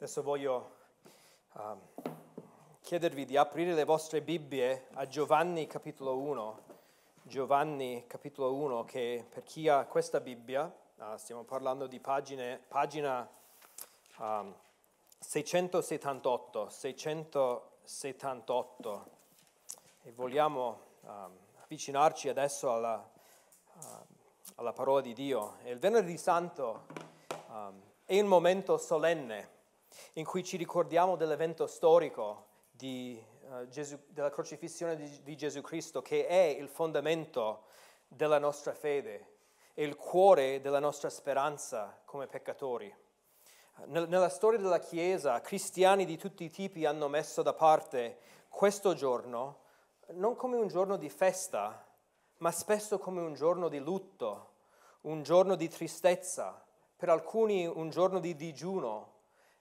Adesso voglio um, chiedervi di aprire le vostre Bibbie a Giovanni capitolo 1. Giovanni capitolo 1 che per chi ha questa Bibbia, uh, stiamo parlando di pagine, pagina um, 678, 678 e vogliamo um, avvicinarci adesso alla, uh, alla, parola di Dio. E il venerdì santo è un momento solenne in cui ci ricordiamo dell'evento storico di, uh, Gesù, della crocifissione di, di Gesù Cristo, che è il fondamento della nostra fede e il cuore della nostra speranza come peccatori. Nella storia della Chiesa, cristiani di tutti i tipi hanno messo da parte questo giorno non come un giorno di festa, ma spesso come un giorno di lutto, un giorno di tristezza, per alcuni un giorno di digiuno,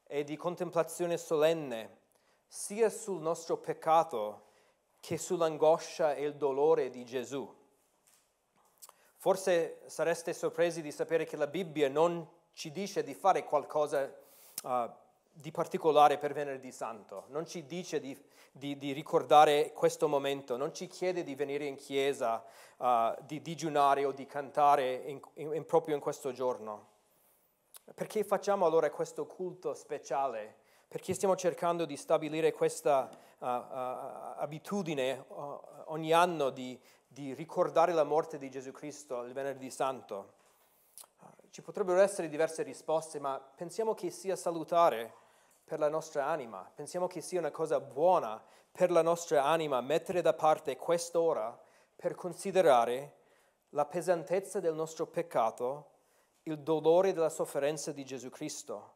e di contemplazione solenne sia sul nostro peccato che sull'angoscia e il dolore di Gesù. Forse sareste sorpresi di sapere che la Bibbia non ci dice di fare qualcosa uh, di particolare per Venerdì Santo, non ci dice di, di, di, ricordare questo momento, non ci chiede di venire in chiesa, uh, di digiunare o di cantare in, in, in proprio in questo giorno. Perché facciamo allora questo culto speciale? Perché stiamo cercando di stabilire questa uh, uh, abitudine uh, ogni anno di, di, ricordare la morte di Gesù Cristo il venerdì santo? Ci potrebbero essere diverse risposte, ma pensiamo che sia salutare per la nostra anima, pensiamo che sia una cosa buona per la nostra anima mettere da parte quest'ora per considerare la pesantezza del nostro peccato il dolore della sofferenza di Gesù Cristo.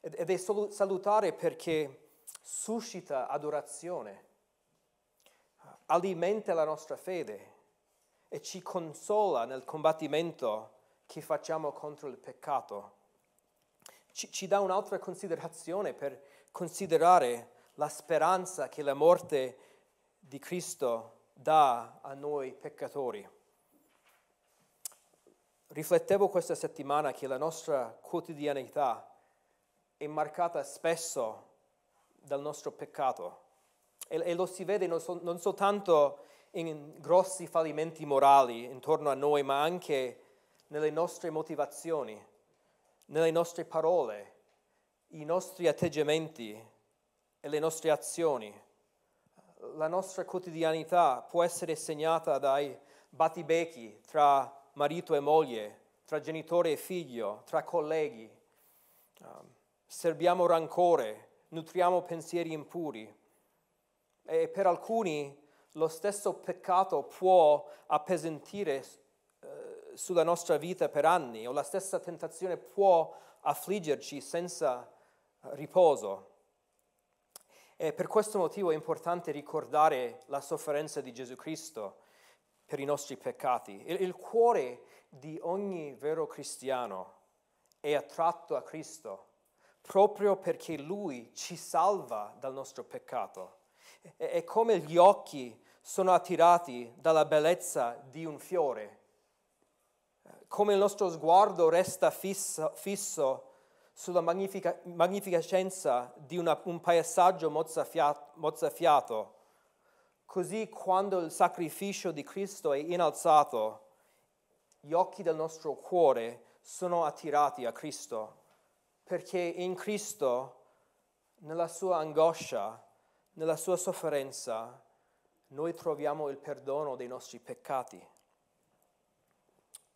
Ed è salutare perché suscita adorazione, alimenta la nostra fede e ci consola nel combattimento che facciamo contro il peccato. Ci, ci dà un'altra considerazione per considerare la speranza che la morte di Cristo dà a noi peccatori. Riflettevo questa settimana che la nostra quotidianità è marcata spesso dal nostro peccato e, e lo si vede non, sol, non soltanto in grossi fallimenti morali intorno a noi, ma anche nelle nostre motivazioni, nelle nostre parole, i nostri atteggiamenti e le nostre azioni. La nostra quotidianità può essere segnata dai battibecchi tra marito e moglie, tra genitore e figlio, tra colleghi. Um, serbiamo rancore, nutriamo pensieri impuri. E per alcuni lo stesso peccato può appesantire uh, sulla nostra vita per anni o la stessa tentazione può affliggerci senza riposo. E per questo motivo è importante ricordare la sofferenza di Gesù Cristo per i nostri peccati. Il, il cuore di ogni vero cristiano è attratto a Cristo proprio perché Lui ci salva dal nostro peccato. È, è come gli occhi sono attirati dalla bellezza di un fiore, come il nostro sguardo resta fisso, fisso sulla magnifica, magnificenza di una, un paesaggio mozzafiato, mozzafiato Così quando il sacrificio di Cristo è innalzato, gli occhi del nostro cuore sono attirati a Cristo, perché in Cristo, nella sua angoscia, nella sua sofferenza, noi troviamo il perdono dei nostri peccati,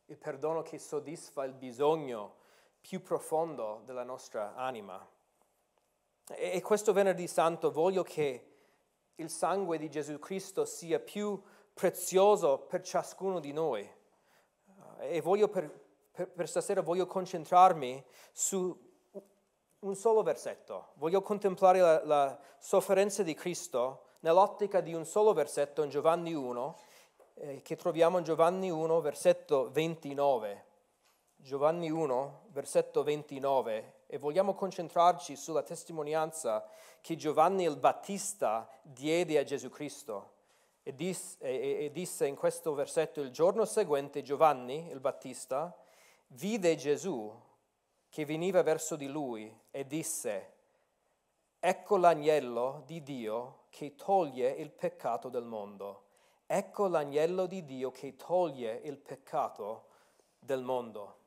il perdono che soddisfa il bisogno più profondo della nostra anima. E questo venerdì santo voglio che il sangue di Gesù Cristo sia più prezioso per ciascuno di noi. E voglio per, per, per stasera voglio concentrarmi su un solo versetto. Voglio contemplare la, la, sofferenza di Cristo nell'ottica di un solo versetto in Giovanni 1, eh, che troviamo in Giovanni 1, versetto 29. Giovanni 1, versetto 29 e vogliamo concentrarci sulla testimonianza che Giovanni il Battista diede a Gesù Cristo. E disse, e, e disse in questo versetto, il giorno seguente Giovanni il Battista vide Gesù che veniva verso di lui e disse, ecco l'agnello di Dio che toglie il peccato del mondo. Ecco l'agnello di Dio che toglie il peccato del mondo.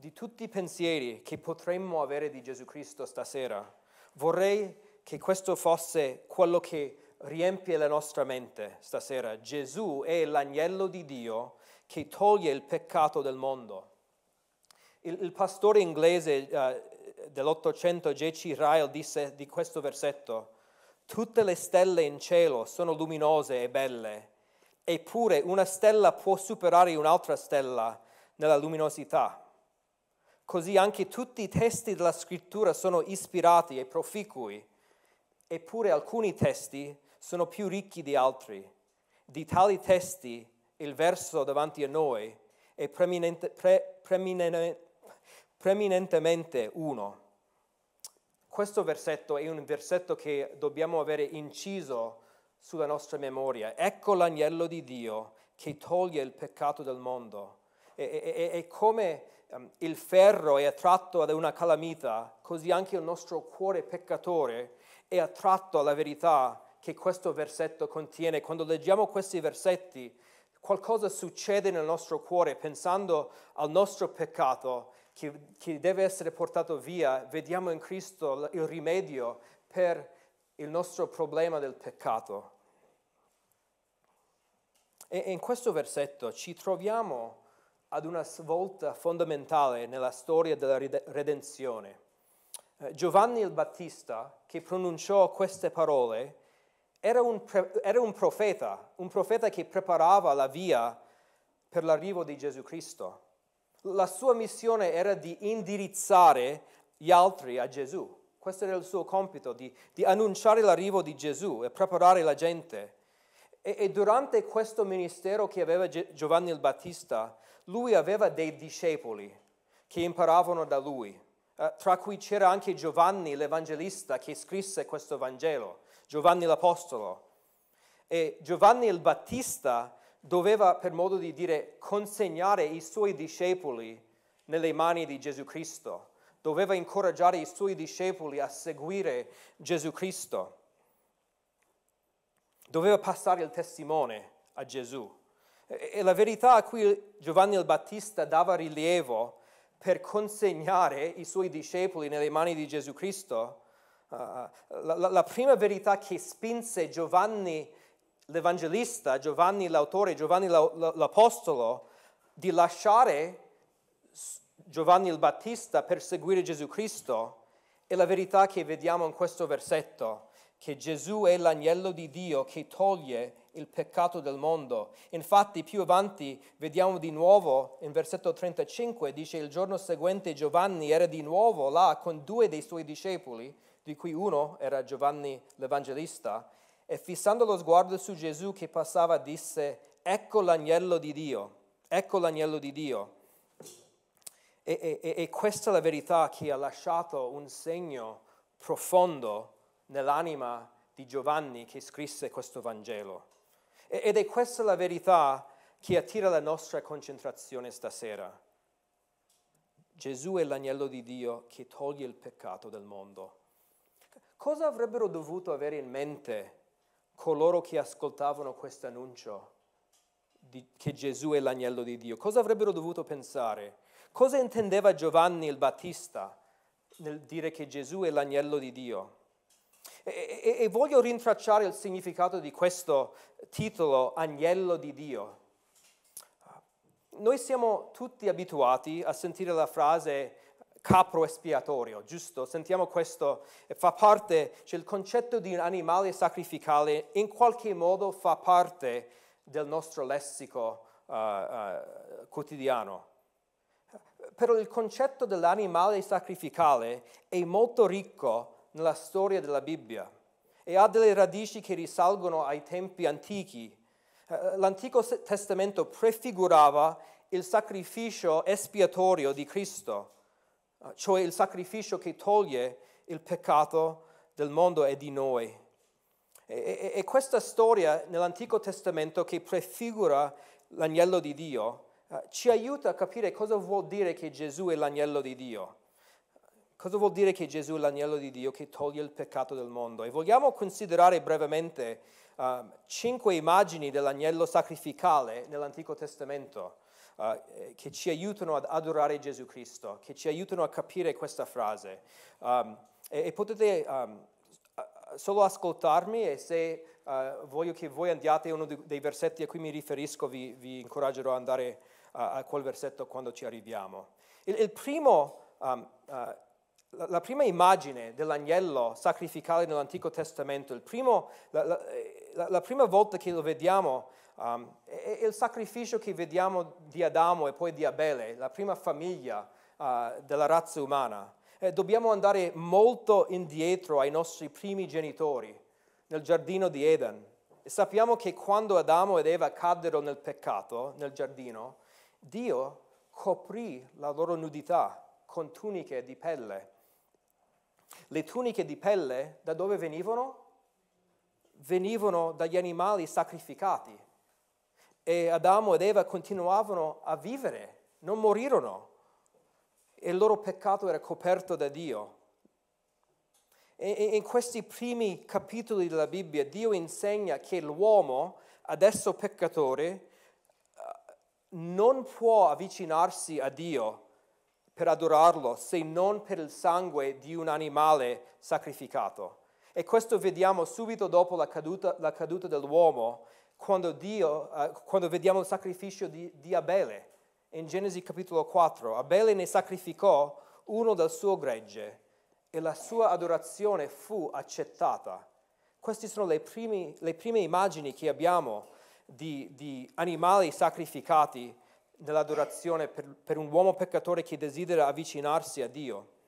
Di tutti i pensieri che potremmo avere di Gesù Cristo stasera, vorrei che questo fosse quello che riempie la nostra mente stasera. Gesù è l'agnello di Dio che toglie il peccato del mondo. Il, il pastore inglese uh, dell'Ottocento, J.C. Ryle, disse di questo versetto, tutte le stelle in cielo sono luminose e belle, eppure una stella può superare un'altra stella nella luminosità. Così anche tutti i testi della scrittura sono ispirati e proficui, eppure alcuni testi sono più ricchi di altri. Di tali testi il verso davanti a noi è preminente, pre, preminente, preminentemente uno. Questo versetto è un versetto che dobbiamo avere inciso sulla nostra memoria. Ecco l'agnello di Dio che toglie il peccato del mondo. E, come um, il ferro è attratto da una calamita, così anche il nostro cuore peccatore è attratto alla verità che questo versetto contiene. Quando leggiamo questi versetti, qualcosa succede nel nostro cuore pensando al nostro peccato che, che deve essere portato via. Vediamo in Cristo il rimedio per il nostro problema del peccato. E in questo versetto ci troviamo ad una svolta fondamentale nella storia della redenzione. Eh, Giovanni il Battista, che pronunciò queste parole, era un, era un profeta, un profeta che preparava la via per l'arrivo di Gesù Cristo. La sua missione era di indirizzare gli altri a Gesù. Questo era il suo compito, di, di annunciare l'arrivo di Gesù e preparare la gente. E, e durante questo ministero che aveva Giovanni il Battista, lui aveva dei discepoli che imparavano da lui, eh, tra cui c'era anche Giovanni l'Evangelista che scrisse questo Vangelo. Giovanni l'Apostolo. E Giovanni il Battista doveva, per modo di dire, consegnare i suoi discepoli nelle mani di Gesù Cristo, doveva incoraggiare i suoi discepoli a seguire Gesù Cristo, doveva passare il testimone a Gesù. E la verità a cui Giovanni il Battista dava rilievo per consegnare i suoi discepoli nelle mani di Gesù Cristo Uh, la, la, prima verità che spinse Giovanni l'Evangelista, Giovanni l'autore, Giovanni l'Apostolo, di lasciare Giovanni il Battista per seguire Gesù Cristo, è la verità che vediamo in questo versetto, che Gesù è l'agnello di Dio che toglie il peccato del mondo. Infatti più avanti vediamo di nuovo in versetto 35, dice il giorno seguente Giovanni era di nuovo là con due dei suoi discepoli di cui uno era Giovanni l'Evangelista, e fissando lo sguardo su Gesù che passava disse, ecco l'agnello di Dio, ecco l'agnello di Dio. E, e, e questa è la verità che ha lasciato un segno profondo nell'anima di Giovanni che scrisse questo Vangelo. Ed è questa la verità che attira la nostra concentrazione stasera. Gesù è l'agnello di Dio che toglie il peccato del mondo. Cosa avrebbero dovuto avere in mente coloro che ascoltavano questo annuncio che Gesù è l'agnello di Dio? Cosa avrebbero dovuto pensare? Cosa intendeva Giovanni il Battista nel dire che Gesù è l'agnello di Dio? E, e, e voglio rintracciare il significato di questo titolo, Agnello di Dio. Noi siamo tutti abituati a sentire la frase capro espiatorio, giusto? Sentiamo questo, fa parte, cioè il concetto di un animale sacrificale in qualche modo fa parte del nostro lessico uh, uh, quotidiano. Però il concetto dell'animale sacrificale è molto ricco nella storia della Bibbia e ha delle radici che risalgono ai tempi antichi. Uh, L'Antico Testamento prefigurava il sacrificio espiatorio di Cristo Ah, cioè il sacrificio che toglie il peccato del mondo e di noi. E, questa storia nell'Antico Testamento che prefigura l'agnello di Dio uh, ci aiuta a capire cosa vuol dire che Gesù è l'agnello di Dio. Cosa vuol dire che Gesù è l'agnello di Dio che toglie il peccato del mondo? E vogliamo considerare brevemente uh, cinque immagini dell'agnello sacrificale nell'Antico Testamento uh, che ci aiutano ad adorare Gesù Cristo, che ci aiutano a capire questa frase. Um, e, e, potete um, solo ascoltarmi e se uh, voglio che voi andiate a uno dei versetti a cui mi riferisco, vi, vi incoraggerò ad andare a, a quel versetto quando ci arriviamo. Il, il primo, um, la, prima immagine dell'agnello sacrificale nell'Antico Testamento, primo, la, la, la, prima volta che lo vediamo um, è, è, il sacrificio che vediamo di Adamo e poi di Abele, la prima famiglia uh, della razza umana. Eh, dobbiamo andare molto indietro ai nostri primi genitori, nel giardino di Eden. E sappiamo che quando Adamo ed Eva caddero nel peccato, nel giardino, Dio coprì la loro nudità con tuniche di pelle. Le tuniche di pelle da dove venivano? Venivano dagli animali sacrificati. E Adamo ed Eva continuavano a vivere, non morirono. E il loro peccato era coperto da Dio. E in questi primi capitoli della Bibbia Dio insegna che l'uomo, adesso peccatore, non può avvicinarsi a Dio per adorarlo se non per il sangue di un animale sacrificato. E questo vediamo subito dopo la caduta, la caduta dell'uomo, quando, Dio, uh, quando, vediamo il sacrificio di, di Abele. In Genesi capitolo 4, Abele ne sacrificò uno del suo gregge e la sua adorazione fu accettata. Queste sono le, primi, le prime immagini che abbiamo di, di animali sacrificati nell'adorazione per, per, un uomo peccatore che desidera avvicinarsi a Dio.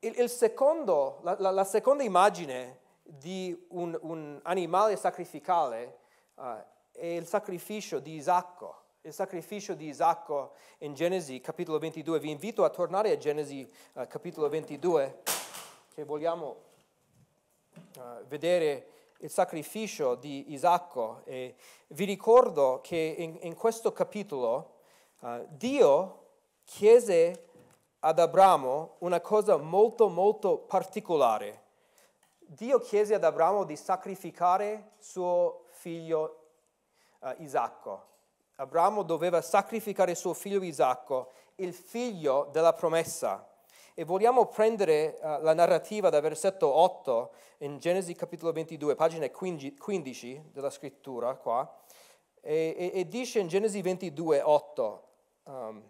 Il, il secondo, la, la, la, seconda immagine di un, un animale sacrificale uh, è il sacrificio di Isacco. Il sacrificio di Isacco in Genesi capitolo 22. Vi invito a tornare a Genesi uh, capitolo 22, che vogliamo uh, vedere il sacrificio di Isacco e vi ricordo che in, in questo capitolo uh, Dio chiese ad Abramo una cosa molto molto particolare. Dio chiese ad Abramo di sacrificare suo figlio uh, Isacco. Abramo doveva sacrificare suo figlio Isacco, il figlio della promessa. E vogliamo prendere uh, la narrativa da versetto 8 in Genesi capitolo 22, pagina 15 della scrittura qua, e, e, e dice in Genesi 22, 8, um,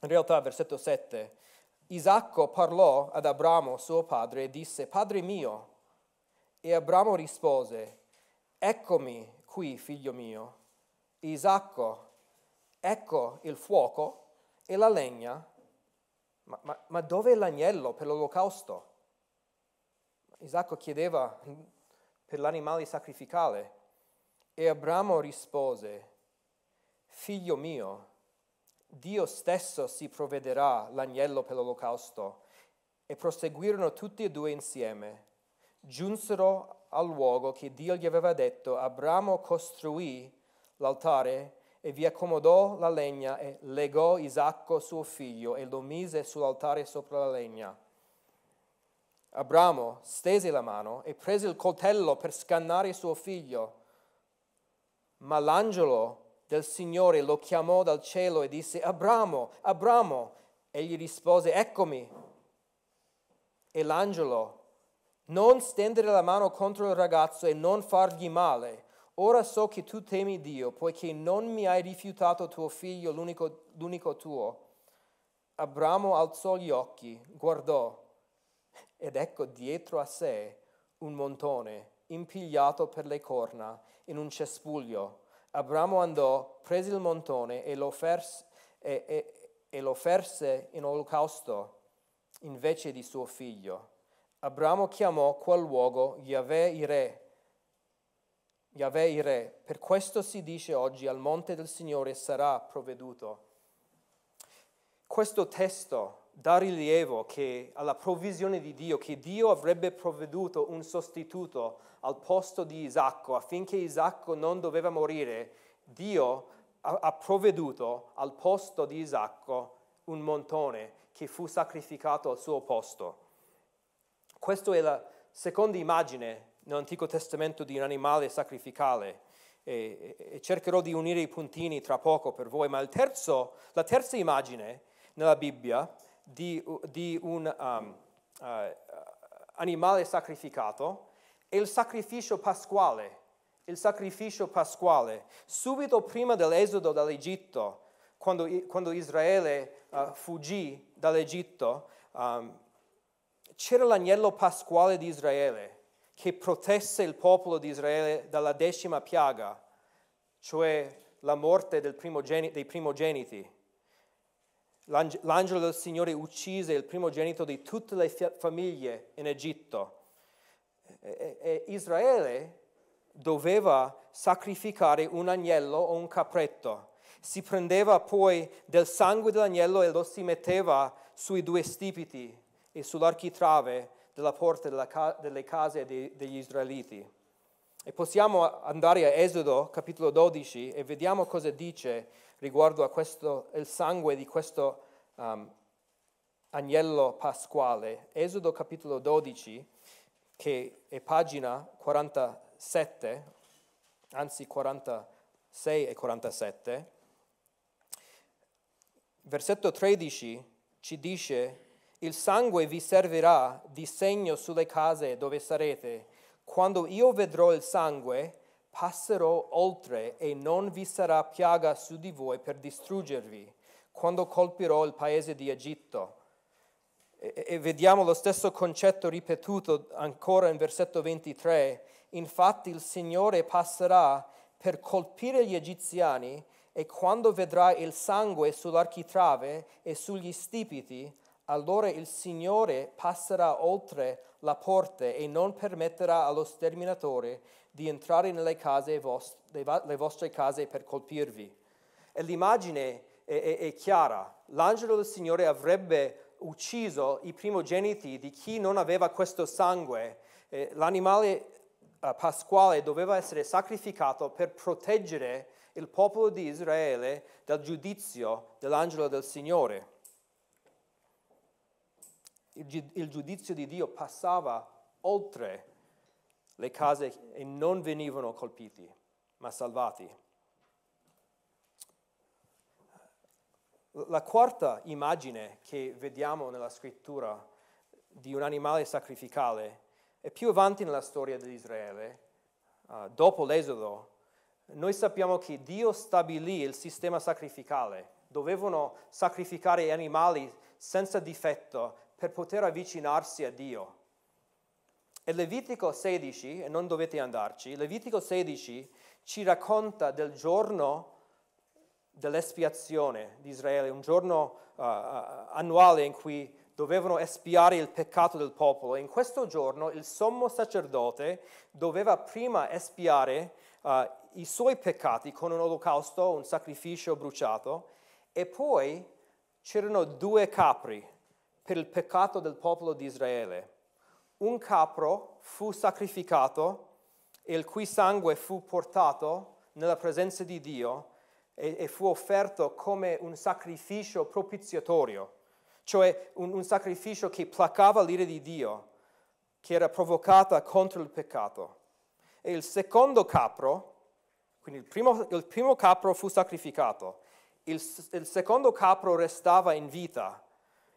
in realtà versetto 7, Isacco parlò ad Abramo, suo padre, e disse, Padre mio, e Abramo rispose, Eccomi qui, figlio mio. Isacco, ecco il fuoco e la legna ma, ma, ma dove è l'agnello per l'olocausto? Isacco chiedeva per l'animale sacrificale e Abramo rispose, figlio mio, Dio stesso si provvederà l'agnello per l'olocausto. E proseguirono tutti e due insieme. Giunsero al luogo che Dio gli aveva detto. Abramo costruì l'altare e vi accomodò la legna e legò Isacco suo figlio e lo mise sull'altare sopra la legna. Abramo stese la mano e prese il coltello per scannare suo figlio, ma l'angelo del Signore lo chiamò dal cielo e disse, Abramo, Abramo, egli rispose, eccomi. E l'angelo, non stendere la mano contro il ragazzo e non fargli male, Ora so che tu temi Dio, poiché non mi hai rifiutato tuo figlio, l'unico, l'unico tuo. Abramo alzò gli occhi, guardò, ed ecco dietro a sé un montone impigliato per le corna in un cespuglio. Abramo andò, prese il montone e lo, ferse, e, e, e lo ferse in olocausto invece di suo figlio. Abramo chiamò quel luogo Yahweh Ire, Yahweh il Re. Per questo si dice oggi al monte del Signore sarà provveduto. Questo testo dà rilievo che alla provvisione di Dio, che Dio avrebbe provveduto un sostituto al posto di Isacco affinché Isacco non doveva morire. Dio ha, provveduto al posto di Isacco un montone che fu sacrificato al suo posto. Questa è la seconda immagine nell'Antico Testamento di un animale sacrificale e, e, cercherò di unire i puntini tra poco per voi, ma terzo, la terza immagine nella Bibbia di, di un um, uh, animale sacrificato è il sacrificio pasquale. Il sacrificio pasquale. Subito prima dell'esodo dall'Egitto, quando, quando Israele uh, fuggì dall'Egitto, um, c'era l'agnello pasquale di Israele che protesse il popolo di Israele dalla decima piaga, cioè la morte primogeni- dei primogeniti. L'angelo del Signore uccise il primogenito di tutte le famiglie in Egitto. E, e Israele doveva sacrificare un agnello o un capretto. Si prendeva poi del sangue dell'agnello e lo si metteva sui due stipiti e sull'architrave della porta delle case degli israeliti. E possiamo andare a Esodo capitolo 12 e vediamo cosa dice riguardo a questo, il sangue di questo um, agnello pasquale. Esodo capitolo 12, che è pagina 47, anzi 46 e 47, versetto 13 ci dice il sangue vi servirà di segno sulle case dove sarete. Quando io vedrò il sangue, passerò oltre e non vi sarà piaga su di voi per distruggervi, quando colpirò il paese di Egitto. E, e vediamo lo stesso concetto ripetuto ancora in versetto 23. Infatti il Signore passerà per colpire gli egiziani e quando vedrà il sangue sull'architrave e sugli stipiti, allora il Signore passerà oltre la porta e non permetterà allo sterminatore di entrare nelle vostre, le vostre case per colpirvi. E l'immagine è, è, è chiara. L'angelo del Signore avrebbe ucciso i primogeniti di chi non aveva questo sangue. Eh, l'animale uh, pasquale doveva essere sacrificato per proteggere il popolo di Israele dal giudizio dell'angelo del Signore il giudizio di Dio passava oltre le case e non venivano colpiti, ma salvati. La quarta immagine che vediamo nella scrittura di un animale sacrificale è più avanti nella storia di Israele, uh, dopo l'Esodo. Noi sappiamo che Dio stabilì il sistema sacrificale, dovevano sacrificare animali senza difetto per poter avvicinarsi a Dio. E Levitico 16, e non dovete andarci, Levitico 16 ci racconta del giorno dell'espiazione di Israele, un giorno uh, annuale in cui dovevano espiare il peccato del popolo. In questo giorno il sommo sacerdote doveva prima espiare uh, i suoi peccati con un olocausto, un sacrificio bruciato, e poi c'erano due capri per il peccato del popolo di Israele. Un capro fu sacrificato e il cui sangue fu portato nella presenza di Dio e, e fu offerto come un sacrificio propiziatorio, cioè un, un sacrificio che placava l'ira di Dio, che era provocata contro il peccato. E il secondo capro, quindi il primo, il primo capro fu sacrificato, il, il secondo capro restava in vita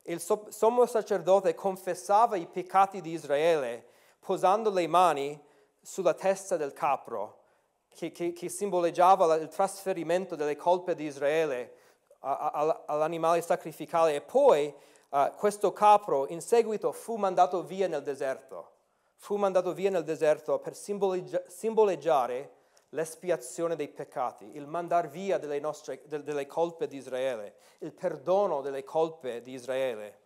il sommo sacerdote confessava i peccati di Israele posando le mani sulla testa del capro, che, che, che simboleggiava il trasferimento delle colpe di Israele all'animale sacrificale. E poi uh, questo capro in seguito fu mandato via nel deserto, fu mandato via nel deserto per simboleggiare l'espiazione dei peccati, il mandar via delle, nostre, delle colpe di Israele, il perdono delle colpe di Israele.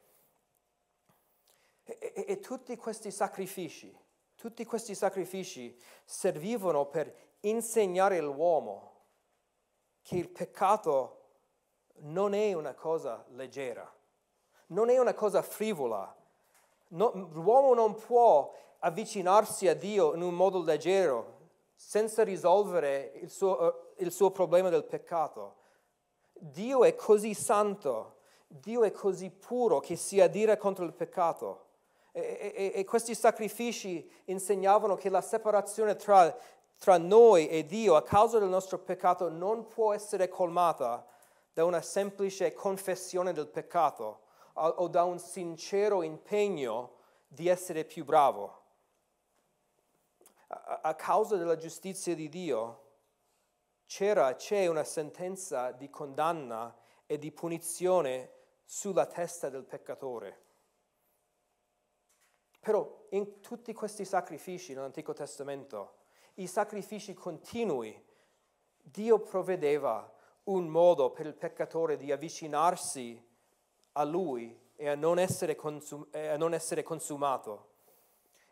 E, e, e tutti questi sacrifici, tutti questi sacrifici servivano per insegnare all'uomo che il peccato non è una cosa leggera, non è una cosa frivola. No, l'uomo non può avvicinarsi a Dio in un modo leggero, senza risolvere il suo, eh, il suo problema del peccato. Dio è così santo, Dio è così puro che si adira contro il peccato. E, e, e, questi sacrifici insegnavano che la separazione tra, tra noi e Dio a causa del nostro peccato non può essere colmata da una semplice confessione del peccato o da un sincero impegno di essere più bravo. A causa della giustizia di Dio c'era, c'è una sentenza di condanna e di punizione sulla testa del peccatore. Però in tutti questi sacrifici nell'Antico Testamento, i sacrifici continui, Dio provvedeva un modo per il peccatore di avvicinarsi a Lui e a non essere, consum- a non essere consumato.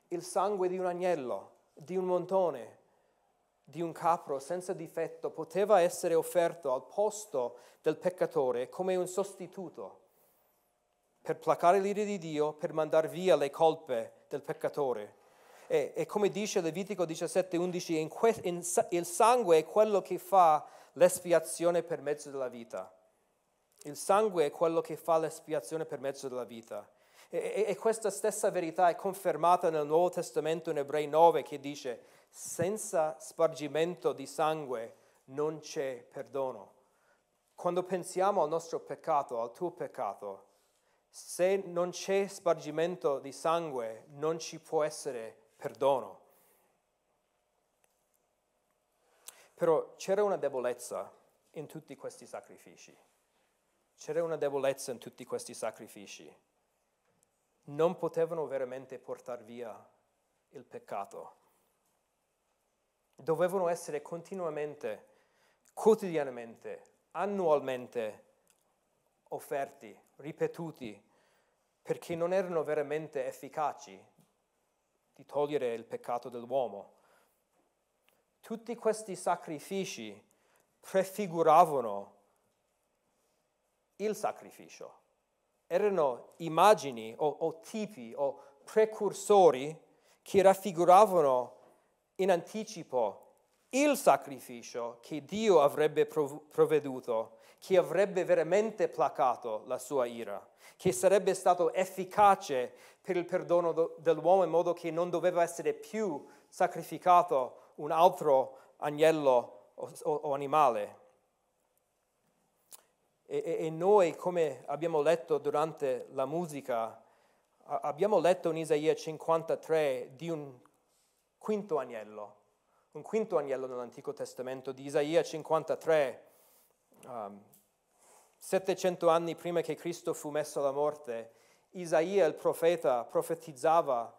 Il sangue di un agnello, di un montone, di un capro senza difetto poteva essere offerto al posto del peccatore come un sostituto per placare l'ira di Dio, per mandare via le colpe del peccatore. E, e come dice Levitico 17:11, in que- in, il sangue è quello che fa l'espiazione per mezzo della vita. Il sangue è quello che fa l'espiazione per mezzo della vita. E, e, questa stessa verità è confermata nel Nuovo Testamento in Ebrei 9 che dice senza spargimento di sangue non c'è perdono. Quando pensiamo al nostro peccato, al tuo peccato, se non c'è spargimento di sangue non ci può essere perdono. Però c'era una debolezza in tutti questi sacrifici. C'era una debolezza in tutti questi sacrifici. Non potevano veramente portare via il peccato dovevano essere continuamente, quotidianamente, annualmente offerti, ripetuti, perché non erano veramente efficaci di togliere il peccato dell'uomo. Tutti questi sacrifici prefiguravano il sacrificio, erano immagini o, o tipi o precursori che raffiguravano in anticipo il sacrificio che Dio avrebbe provveduto, che avrebbe veramente placato la sua ira, che sarebbe stato efficace per il perdono dell'uomo in modo che non doveva essere più sacrificato un altro agnello o, o, o animale. E, e, noi, come abbiamo letto durante la musica, abbiamo letto in Isaia 53 di un quinto agnello, un quinto agnello nell'Antico Testamento di Isaia 53, um, 700 anni prima che Cristo fu messo alla morte, Isaia il profeta profetizzava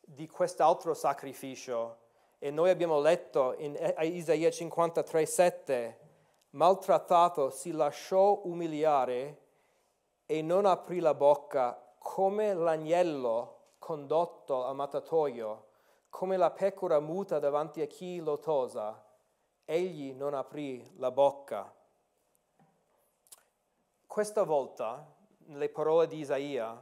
di quest'altro sacrificio. E noi abbiamo letto in Isaia 53, 7, maltrattato si lasciò umiliare e non aprì la bocca come l'agnello condotto al mattatoio come la pecora muta davanti a chi lo tosa, egli non aprì la bocca. Questa volta, nelle parole di Isaia,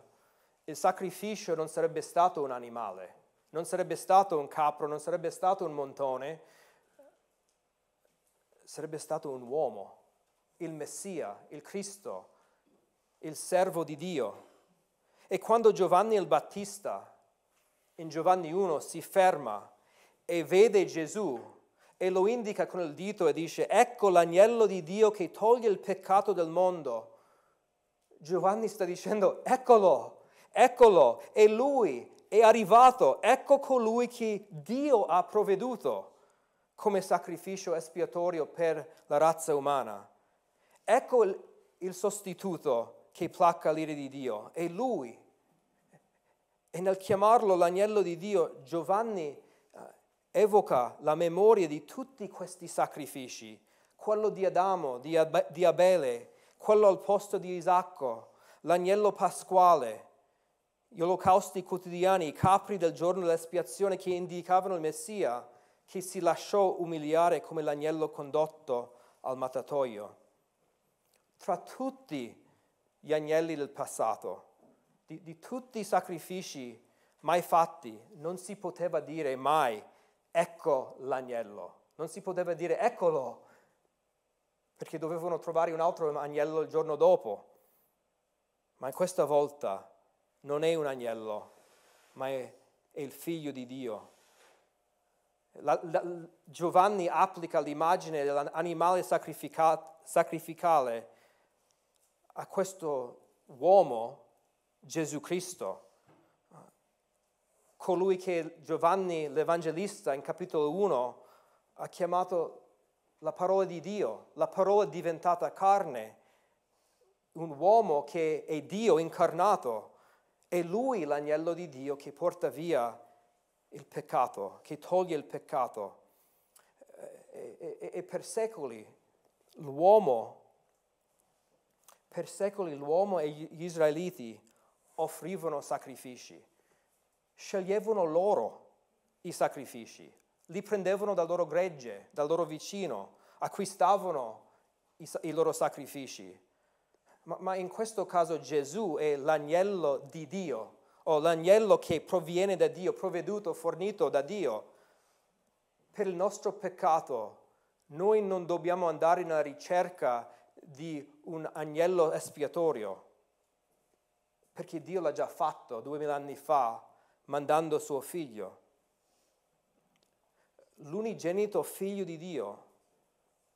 il sacrificio non sarebbe stato un animale, non sarebbe stato un capro, non sarebbe stato un montone, sarebbe stato un uomo, il Messia, il Cristo, il servo di Dio. E quando Giovanni il Battista in Giovanni 1 si ferma e vede Gesù e lo indica con il dito e dice, ecco l'agnello di Dio che toglie il peccato del mondo. Giovanni sta dicendo, eccolo, eccolo, è lui, è arrivato, ecco colui che Dio ha provveduto come sacrificio espiatorio per la razza umana. Ecco il, il sostituto che placa l'ira di Dio, è lui. E nel chiamarlo l'agnello di Dio, Giovanni eh, evoca la memoria di tutti questi sacrifici, quello di Adamo, di, Ab- di Abele, quello al posto di Isacco, l'agnello pasquale, gli olocausti quotidiani, i capri del giorno dell'espiazione che indicavano il Messia, che si lasciò umiliare come l'agnello condotto al mattatoio. Tra tutti gli agnelli del passato, di, di tutti i sacrifici mai fatti, non si poteva dire mai ecco l'agnello, non si poteva dire eccolo, perché dovevano trovare un altro agnello il giorno dopo. ma questa volta non è un agnello, ma è, è il figlio di Dio. La, la, Giovanni applica l'immagine dell'animale sacrificale a questo uomo, Gesù Cristo, colui che Giovanni l'Evangelista in capitolo 1 ha chiamato la parola di Dio, la parola diventata carne, un uomo che è Dio incarnato, è lui l'agnello di Dio che porta via il peccato, che toglie il peccato. E, e, e per secoli l'uomo, per secoli l'uomo e gli israeliti offrivano sacrifici, sceglievano loro i sacrifici, li prendevano dal loro gregge, dal loro vicino, acquistavano i, i loro sacrifici. Ma, ma in questo caso Gesù è l'agnello di Dio, o l'agnello che proviene da Dio, provveduto, fornito da Dio. Per il nostro peccato noi non dobbiamo andare nella ricerca di un agnello espiatorio, perché Dio l'ha già fatto duemila anni fa, mandando suo figlio l'unigenito figlio di Dio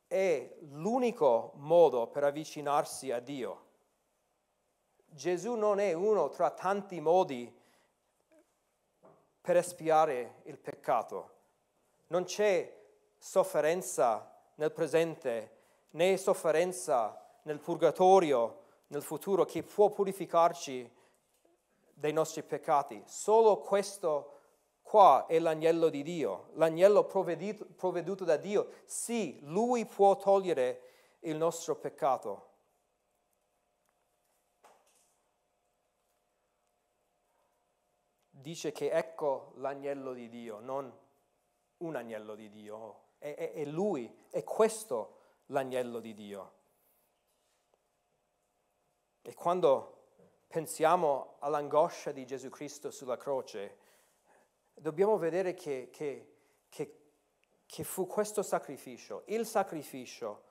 è l'unico modo per avvicinarsi a Dio. Gesù non è uno tra tanti modi per espiare il peccato. Non c'è sofferenza nel presente né sofferenza nel purgatorio, nel futuro, che può purificarci dai nostri peccati. Solo questo Qua è l'agnello di Dio, l'agnello provveduto da Dio. Sì, lui può togliere il nostro peccato. Dice che ecco l'agnello di Dio, non un agnello di Dio, è, è, è lui, è questo l'agnello di Dio. E quando pensiamo all'angoscia di Gesù Cristo sulla croce, dobbiamo vedere che, che, che, che, fu questo sacrificio, il sacrificio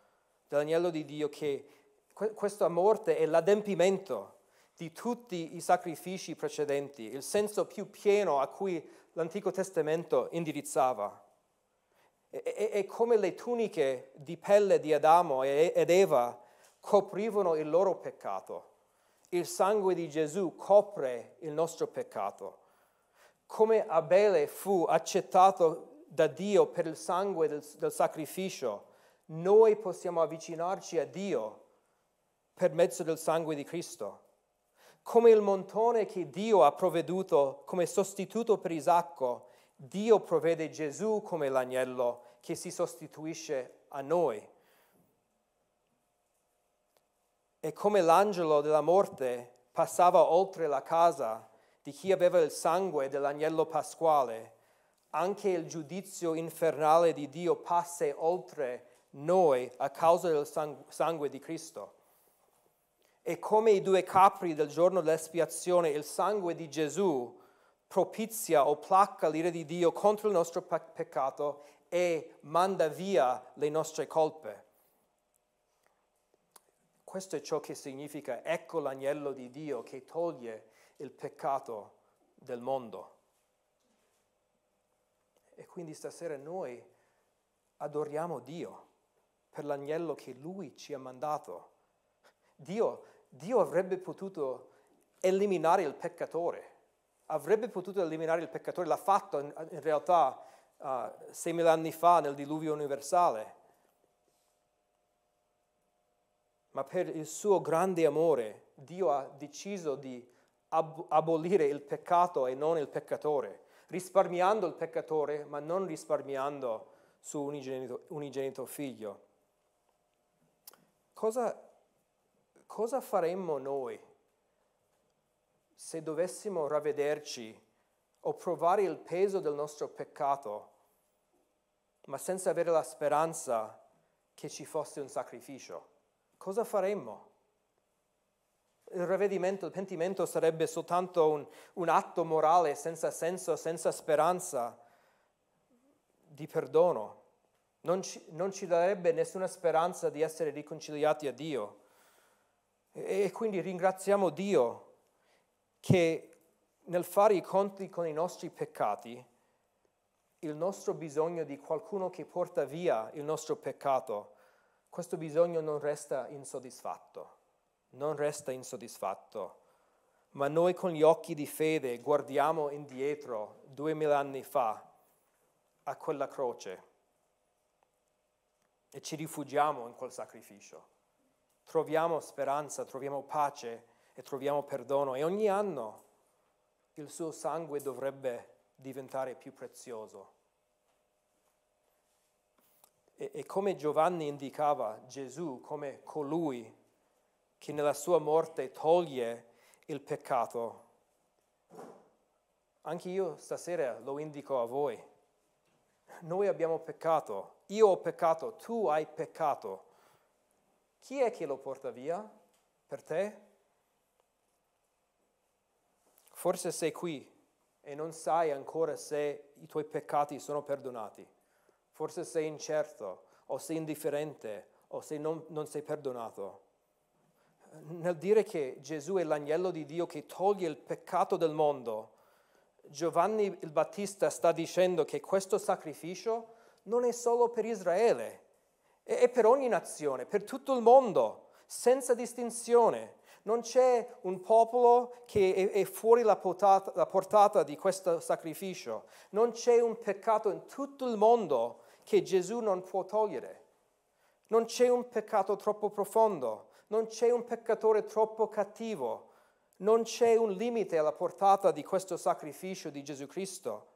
dell'agnello di Dio, che questa morte è l'adempimento di tutti i sacrifici precedenti, il senso più pieno a cui l'Antico Testamento indirizzava. È, come le tuniche di pelle di Adamo ed Eva coprivano il loro peccato. Il sangue di Gesù copre il nostro peccato come Abele fu accettato da Dio per il sangue del, del sacrificio, noi possiamo avvicinarci a Dio per mezzo del sangue di Cristo. Come il montone che Dio ha provveduto come sostituto per Isacco, Dio provvede Gesù come l'agnello che si sostituisce a noi. E come l'angelo della morte passava oltre la casa di chi aveva il sangue dell'agnello pasquale, anche il giudizio infernale di Dio passa oltre noi a causa del sangue di Cristo. E come i due capri del giorno dell'espiazione, il sangue di Gesù propizia o placca l'ira di Dio contro il nostro peccato e manda via le nostre colpe. Questo è ciò che significa ecco l'agnello di Dio che toglie il peccato del mondo. E quindi stasera noi adoriamo Dio per l'agnello che Lui ci ha mandato. Dio, Dio avrebbe potuto eliminare il peccatore, avrebbe potuto eliminare il peccatore, l'ha fatto in, in realtà uh, 6.000 anni fa nel diluvio universale. Ma per il suo grande amore Dio ha deciso di ab- abolire il peccato e non il peccatore, risparmiando il peccatore ma non risparmiando su unigenito, unigenito figlio. Cosa, cosa faremmo noi se dovessimo ravvederci o provare il peso del nostro peccato, ma senza avere la speranza che ci fosse un sacrificio? Cosa faremmo? il ravvedimento, il pentimento sarebbe soltanto un, un atto morale senza senso, senza speranza di perdono. Non ci, non ci, darebbe nessuna speranza di essere riconciliati a Dio. E quindi ringraziamo Dio che nel fare i conti con i nostri peccati, il nostro bisogno di qualcuno che porta via il nostro peccato, questo bisogno non resta insoddisfatto, non resta insoddisfatto. Ma noi con gli occhi di fede guardiamo indietro duemila anni fa a quella croce e ci rifugiamo in quel sacrificio troviamo speranza, troviamo pace e troviamo perdono e ogni anno il suo sangue dovrebbe diventare più prezioso. E, e come Giovanni indicava Gesù come colui che nella sua morte toglie il peccato, anche io stasera lo indico a voi. Noi abbiamo peccato, io ho peccato, tu hai peccato. Chi è che lo porta via per te? Forse sei qui e non sai ancora se i tuoi peccati sono perdonati. Forse sei incerto o sei indifferente o se non, non sei perdonato. Nel dire che Gesù è l'agnello di Dio che toglie il peccato del mondo, Giovanni il Battista sta dicendo che questo sacrificio non è solo per Israele, è per ogni nazione, per tutto il mondo, senza distinzione. Non c'è un popolo che è, fuori la portata, la portata di questo sacrificio. Non c'è un peccato in tutto il mondo che Gesù non può togliere. Non c'è un peccato troppo profondo, non c'è un peccatore troppo cattivo, non c'è un limite alla portata di questo sacrificio di Gesù Cristo.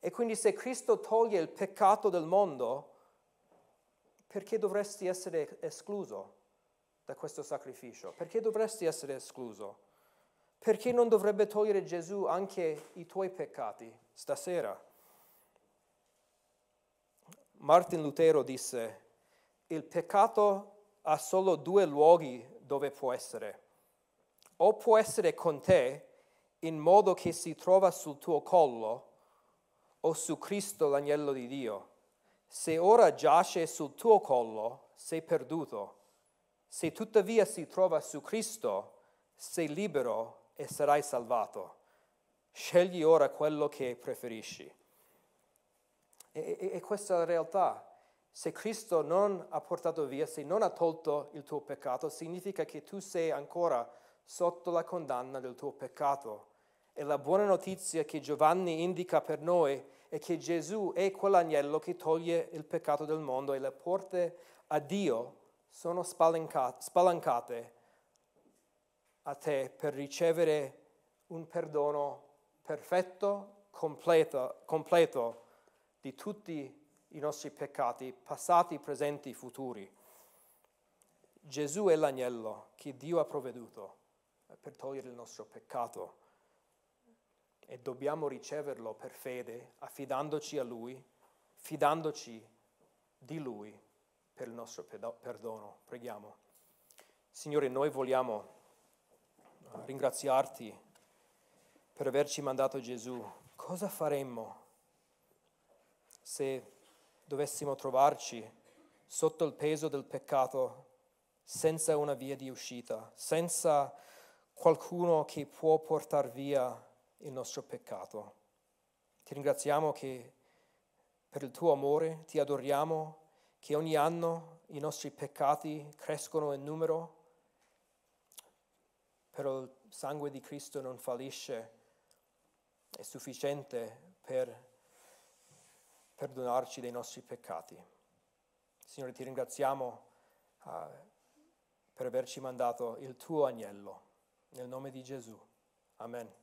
E quindi se Cristo toglie il peccato del mondo, perché dovresti essere escluso da questo sacrificio? Perché dovresti essere escluso? Perché non dovrebbe togliere Gesù anche i tuoi peccati stasera? Martin Lutero disse, il peccato ha solo due luoghi dove può essere. O può essere con te in modo che si trova sul tuo collo o su Cristo l'agnello di Dio. Se ora giace sul tuo collo, sei perduto. Se tuttavia si trova su Cristo, sei libero e sarai salvato. Scegli ora quello che preferisci. E, e, e questa è la realtà. Se Cristo non ha portato via, se non ha tolto il tuo peccato, significa che tu sei ancora sotto la condanna del tuo peccato. E la buona notizia che Giovanni indica per noi è che Gesù è quell'agnello che toglie il peccato del mondo e le porte a Dio sono spalancate a te per ricevere un perdono perfetto, completo, completo di tutti i nostri peccati, passati, presenti, futuri. Gesù è l'agnello che Dio ha provveduto per togliere il nostro peccato e dobbiamo riceverlo per fede, affidandoci a Lui, fidandoci di Lui per il nostro perdono. Preghiamo. Signore, noi vogliamo uh, ringraziarti per averci mandato Gesù. Cosa faremmo se dovessimo trovarci sotto il peso del peccato, senza una via di uscita, senza qualcuno che può portare via il nostro peccato. Ti ringraziamo che per il tuo amore ti adoriamo, che ogni anno i nostri peccati crescono in numero, però il sangue di Cristo non fallisce, è sufficiente per perdonarci dei nostri peccati. Signore, ti ringraziamo uh, per averci mandato il tuo agnello, nel nome di Gesù. Amen.